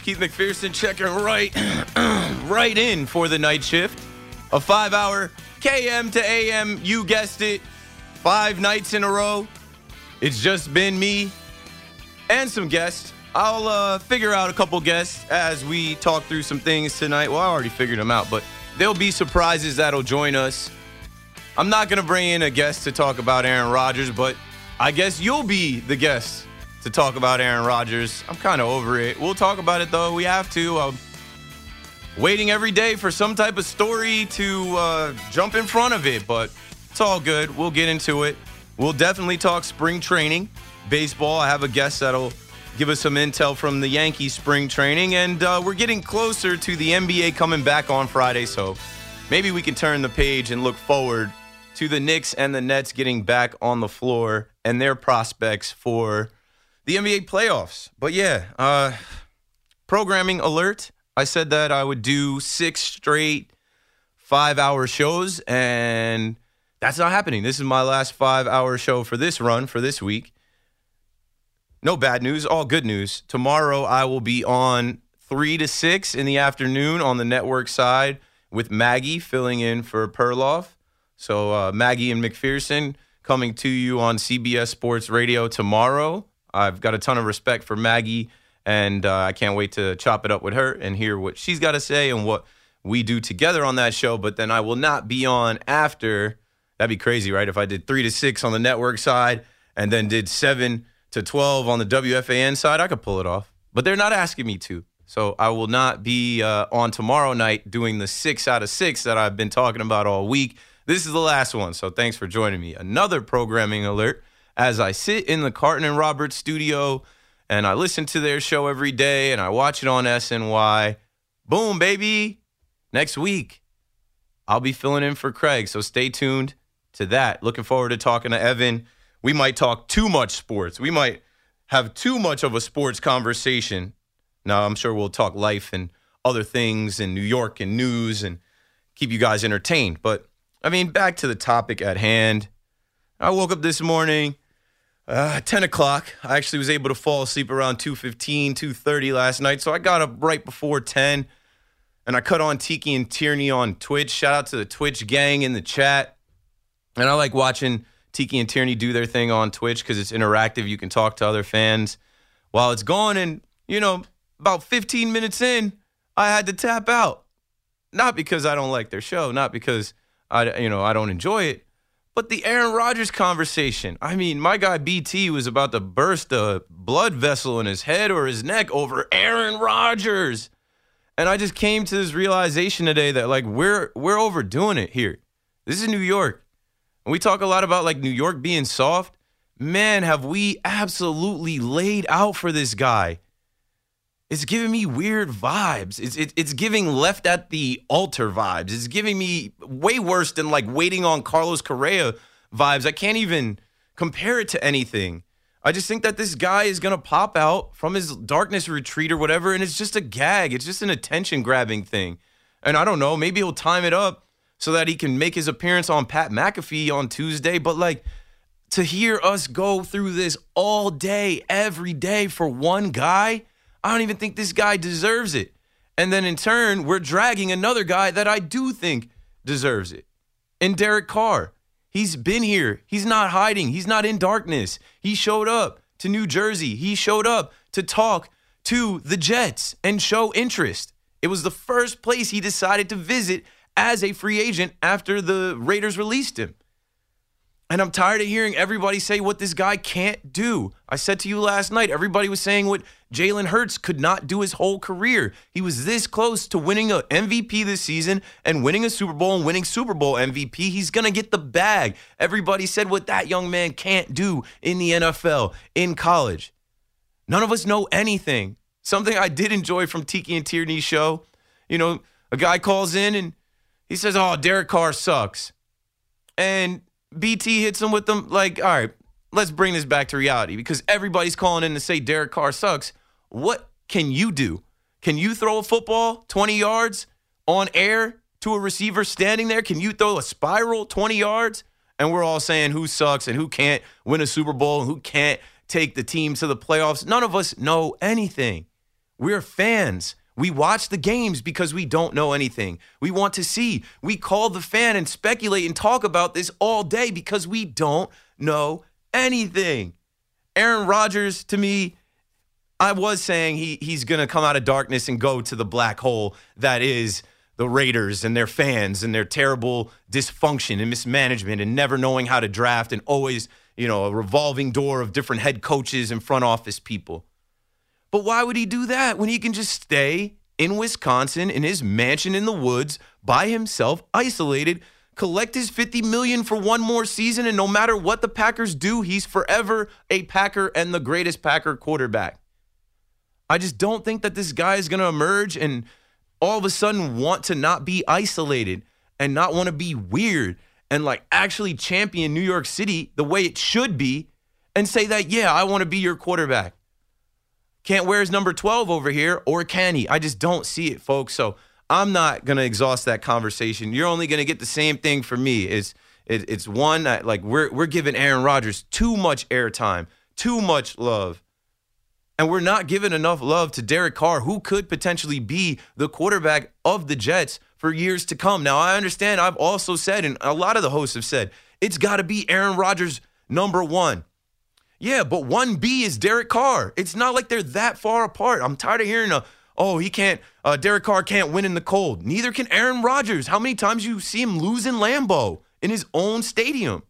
Keith McPherson checking right, right in for the night shift. A five-hour KM to AM. You guessed it, five nights in a row. It's just been me and some guests. I'll uh, figure out a couple guests as we talk through some things tonight. Well, I already figured them out, but there'll be surprises that'll join us. I'm not going to bring in a guest to talk about Aaron Rodgers, but I guess you'll be the guest to talk about Aaron Rodgers. I'm kind of over it. We'll talk about it though. We have to. I'm waiting every day for some type of story to uh, jump in front of it, but it's all good. We'll get into it. We'll definitely talk spring training, baseball. I have a guest that'll give us some intel from the Yankees spring training, and uh, we're getting closer to the NBA coming back on Friday, so maybe we can turn the page and look forward to the Knicks and the Nets getting back on the floor and their prospects for the NBA playoffs. But yeah, uh, programming alert. I said that I would do six straight five hour shows, and that's not happening. This is my last five hour show for this run for this week. No bad news, all good news. Tomorrow I will be on three to six in the afternoon on the network side with Maggie filling in for Perloff. So uh, Maggie and McPherson coming to you on CBS Sports Radio tomorrow. I've got a ton of respect for Maggie, and uh, I can't wait to chop it up with her and hear what she's got to say and what we do together on that show. But then I will not be on after. That'd be crazy, right? If I did three to six on the network side and then did seven to 12 on the WFAN side, I could pull it off. But they're not asking me to. So I will not be uh, on tomorrow night doing the six out of six that I've been talking about all week. This is the last one. So thanks for joining me. Another programming alert as I sit in the Carton and Roberts studio and I listen to their show every day and I watch it on SNY. Boom, baby. Next week, I'll be filling in for Craig. So stay tuned to that. Looking forward to talking to Evan. We might talk too much sports. We might have too much of a sports conversation. Now, I'm sure we'll talk life and other things and New York and news and keep you guys entertained. But I mean, back to the topic at hand. I woke up this morning, uh, 10 o'clock. I actually was able to fall asleep around 2.15, 2.30 last night. So I got up right before 10 and I cut on Tiki and Tierney on Twitch. Shout out to the Twitch gang in the chat. And I like watching Tiki and Tierney do their thing on Twitch because it's interactive. You can talk to other fans while it's going. And, you know, about 15 minutes in, I had to tap out. Not because I don't like their show, not because I, you know, I don't enjoy it, but the Aaron Rodgers conversation. I mean, my guy BT was about to burst a blood vessel in his head or his neck over Aaron Rodgers. And I just came to this realization today that like we're we're overdoing it here. This is New York. And we talk a lot about like New York being soft. Man, have we absolutely laid out for this guy. It's giving me weird vibes. It's it, it's giving left at the altar vibes. It's giving me way worse than like waiting on Carlos Correa vibes. I can't even compare it to anything. I just think that this guy is gonna pop out from his darkness retreat or whatever, and it's just a gag. It's just an attention grabbing thing. And I don't know, maybe he'll time it up so that he can make his appearance on Pat McAfee on Tuesday. But like to hear us go through this all day, every day for one guy, I don't even think this guy deserves it. And then in turn, we're dragging another guy that I do think deserves it. And Derek Carr. He's been here. He's not hiding. He's not in darkness. He showed up to New Jersey. He showed up to talk to the Jets and show interest. It was the first place he decided to visit as a free agent after the Raiders released him. And I'm tired of hearing everybody say what this guy can't do. I said to you last night, everybody was saying what Jalen Hurts could not do his whole career. He was this close to winning an MVP this season and winning a Super Bowl and winning Super Bowl MVP. He's going to get the bag. Everybody said what that young man can't do in the NFL, in college. None of us know anything. Something I did enjoy from Tiki and Tierney's show. You know, a guy calls in and he says, Oh, Derek Carr sucks. And BT hits him with them. Like, all right, let's bring this back to reality because everybody's calling in to say Derek Carr sucks. What can you do? Can you throw a football 20 yards on air to a receiver standing there? Can you throw a spiral 20 yards? And we're all saying who sucks and who can't win a Super Bowl and who can't take the team to the playoffs. None of us know anything. We're fans. We watch the games because we don't know anything. We want to see. We call the fan and speculate and talk about this all day because we don't know anything. Aaron Rodgers, to me, I was saying he he's gonna come out of darkness and go to the black hole that is the Raiders and their fans and their terrible dysfunction and mismanagement and never knowing how to draft and always, you know, a revolving door of different head coaches and front office people. But why would he do that when he can just stay in Wisconsin in his mansion in the woods by himself, isolated, collect his 50 million for one more season and no matter what the Packers do, he's forever a Packer and the greatest Packer quarterback. I just don't think that this guy is going to emerge and all of a sudden want to not be isolated and not want to be weird and like actually champion New York City the way it should be and say that, yeah, I want to be your quarterback. Can't wear his number 12 over here, or can he? I just don't see it, folks. So I'm not going to exhaust that conversation. You're only going to get the same thing for me. It's, it, it's one that, like, we're, we're giving Aaron Rodgers too much airtime, too much love. And we're not giving enough love to Derek Carr, who could potentially be the quarterback of the Jets for years to come. Now, I understand I've also said, and a lot of the hosts have said, it's got to be Aaron Rodgers number one. Yeah, but 1B is Derek Carr. It's not like they're that far apart. I'm tired of hearing a, oh, he can't, uh, Derek Carr can't win in the cold. Neither can Aaron Rodgers. How many times you see him lose in Lambeau in his own stadium?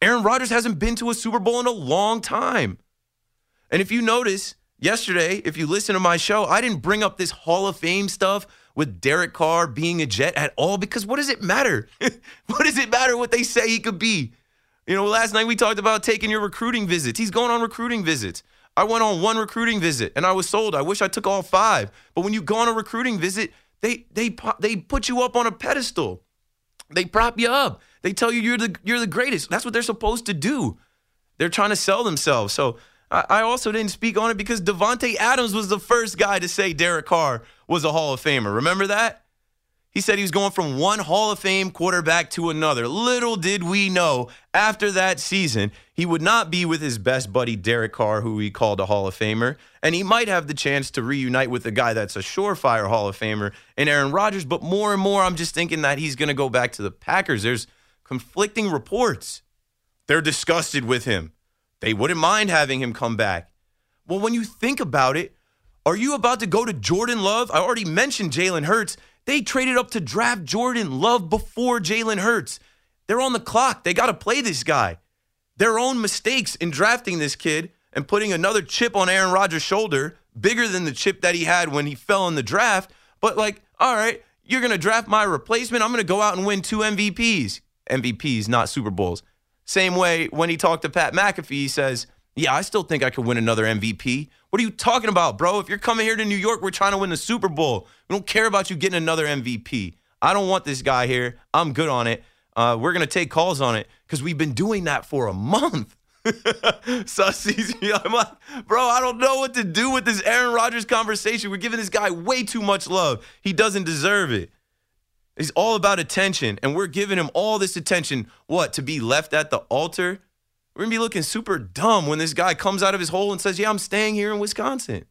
Aaron Rodgers hasn't been to a Super Bowl in a long time. And if you notice, yesterday, if you listen to my show, I didn't bring up this Hall of Fame stuff with Derek Carr being a Jet at all because what does it matter? what does it matter what they say he could be? You know, last night we talked about taking your recruiting visits. He's going on recruiting visits. I went on one recruiting visit and I was sold. I wish I took all five. But when you go on a recruiting visit, they they they put you up on a pedestal. They prop you up. They tell you you're the you're the greatest. That's what they're supposed to do. They're trying to sell themselves. So I, I also didn't speak on it because Davante Adams was the first guy to say Derek Carr was a Hall of Famer. Remember that? He said he was going from one Hall of Fame quarterback to another. Little did we know after that season, he would not be with his best buddy, Derek Carr, who he called a Hall of Famer. And he might have the chance to reunite with a guy that's a surefire Hall of Famer in Aaron Rodgers. But more and more, I'm just thinking that he's going to go back to the Packers. There's conflicting reports. They're disgusted with him. They wouldn't mind having him come back. Well, when you think about it, are you about to go to Jordan Love? I already mentioned Jalen Hurts. They traded up to draft Jordan Love before Jalen Hurts. They're on the clock. They got to play this guy. Their own mistakes in drafting this kid and putting another chip on Aaron Rodgers' shoulder, bigger than the chip that he had when he fell in the draft. But, like, all right, you're going to draft my replacement. I'm going to go out and win two MVPs. MVPs, not Super Bowls. Same way when he talked to Pat McAfee, he says, Yeah, I still think I could win another MVP. What are you talking about, bro? If you're coming here to New York, we're trying to win the Super Bowl. We don't care about you getting another MVP. I don't want this guy here. I'm good on it. Uh, we're going to take calls on it because we've been doing that for a month. Sussies, I'm like, bro, I don't know what to do with this Aaron Rodgers conversation. We're giving this guy way too much love. He doesn't deserve it. He's all about attention, and we're giving him all this attention. What, to be left at the altar? We're going to be looking super dumb when this guy comes out of his hole and says, Yeah, I'm staying here in Wisconsin.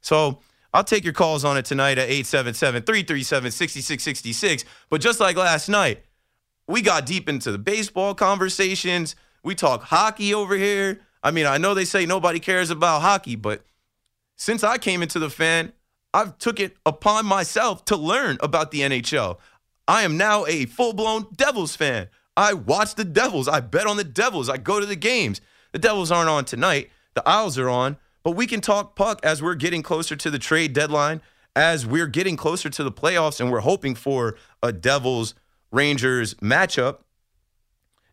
So I'll take your calls on it tonight at 877 337 6666. But just like last night, we got deep into the baseball conversations. We talk hockey over here. I mean, I know they say nobody cares about hockey, but since I came into the fan, I've took it upon myself to learn about the NHL. I am now a full-blown Devils fan. I watch the Devils. I bet on the Devils. I go to the games. The Devils aren't on tonight. The Isles are on, but we can talk puck as we're getting closer to the trade deadline, as we're getting closer to the playoffs, and we're hoping for a Devils Rangers matchup.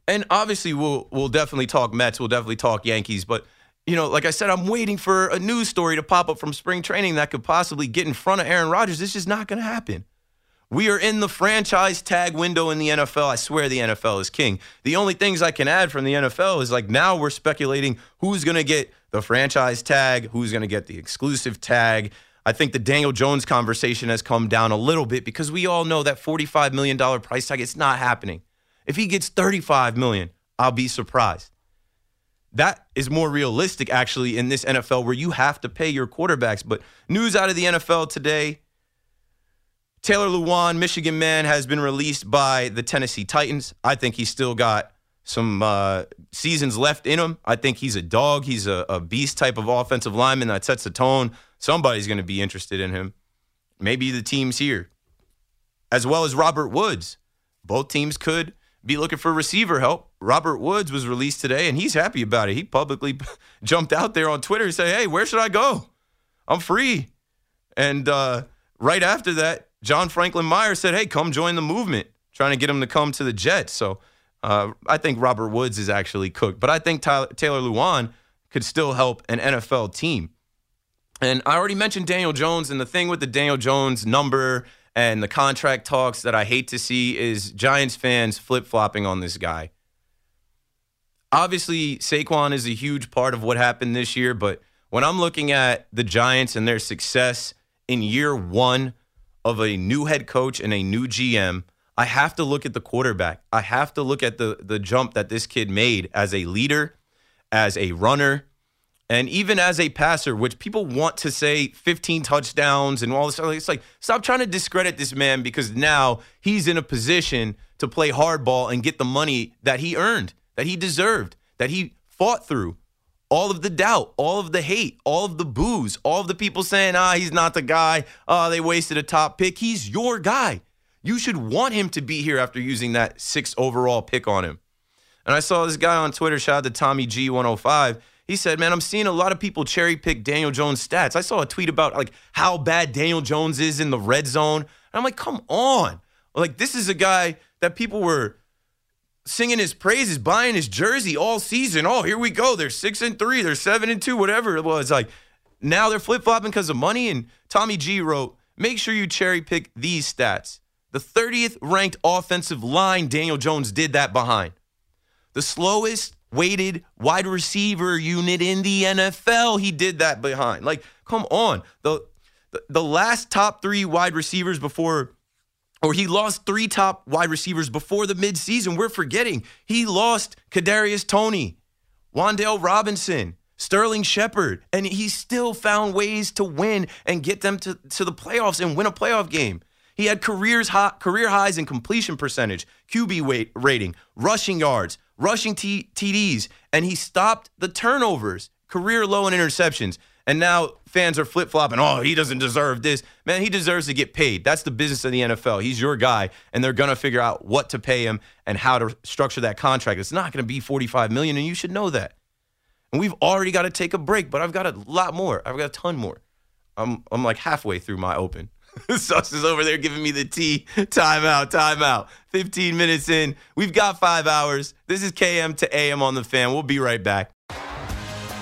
And obviously, we'll we'll definitely talk Mets. We'll definitely talk Yankees. But you know, like I said, I'm waiting for a news story to pop up from spring training that could possibly get in front of Aaron Rodgers. This is not going to happen. We are in the franchise tag window in the NFL. I swear the NFL is king. The only things I can add from the NFL is like now we're speculating who's going to get the franchise tag, who's going to get the exclusive tag. I think the Daniel Jones conversation has come down a little bit because we all know that $45 million price tag, it's not happening. If he gets 35 million, I'll be surprised. That is more realistic actually in this NFL where you have to pay your quarterbacks. But news out of the NFL today Taylor Lewan, Michigan man, has been released by the Tennessee Titans. I think he's still got some uh, seasons left in him. I think he's a dog. He's a, a beast type of offensive lineman that sets the tone. Somebody's going to be interested in him. Maybe the teams here, as well as Robert Woods. Both teams could be looking for receiver help. Robert Woods was released today, and he's happy about it. He publicly jumped out there on Twitter and said, "Hey, where should I go? I'm free." And uh, right after that, John Franklin Myers said, "Hey, come join the movement." Trying to get him to come to the Jets. So uh, I think Robert Woods is actually cooked, but I think Tyler, Taylor Lewan could still help an NFL team. And I already mentioned Daniel Jones, and the thing with the Daniel Jones number and the contract talks that I hate to see is Giants fans flip flopping on this guy. Obviously, Saquon is a huge part of what happened this year, but when I'm looking at the Giants and their success in year one of a new head coach and a new GM, I have to look at the quarterback. I have to look at the the jump that this kid made as a leader, as a runner, and even as a passer, which people want to say 15 touchdowns and all this. It's like stop trying to discredit this man because now he's in a position to play hardball and get the money that he earned, that he deserved, that he fought through all of the doubt, all of the hate, all of the boos, all of the people saying, ah, he's not the guy. Oh, they wasted a top pick. He's your guy. You should want him to be here after using that sixth overall pick on him. And I saw this guy on Twitter, shout out to Tommy G105. He said, Man, I'm seeing a lot of people cherry pick Daniel Jones' stats. I saw a tweet about like how bad Daniel Jones is in the red zone. And I'm like, come on. Like, this is a guy that people were singing his praises, buying his jersey all season. Oh, here we go. They're six and three. They're seven and two. Whatever it was. Like now they're flip flopping because of money. And Tommy G wrote, "Make sure you cherry pick these stats." The 30th ranked offensive line, Daniel Jones did that behind. The slowest weighted wide receiver unit in the NFL, he did that behind. Like, come on. The the, the last top three wide receivers before or he lost three top wide receivers before the midseason. We're forgetting he lost Kadarius Toney, Wan'Dale Robinson, Sterling Shepard, and he still found ways to win and get them to, to the playoffs and win a playoff game. He had careers high, career highs in completion percentage, QB weight rating, rushing yards, rushing T- TDs, and he stopped the turnovers, career low in interceptions. And now fans are flip flopping. Oh, he doesn't deserve this. Man, he deserves to get paid. That's the business of the NFL. He's your guy, and they're gonna figure out what to pay him and how to structure that contract. It's not gonna be 45 million, and you should know that. And we've already got to take a break, but I've got a lot more. I've got a ton more. I'm I'm like halfway through my open. Sus is over there giving me the tea. Timeout, timeout. 15 minutes in. We've got five hours. This is KM to AM on the fan. We'll be right back.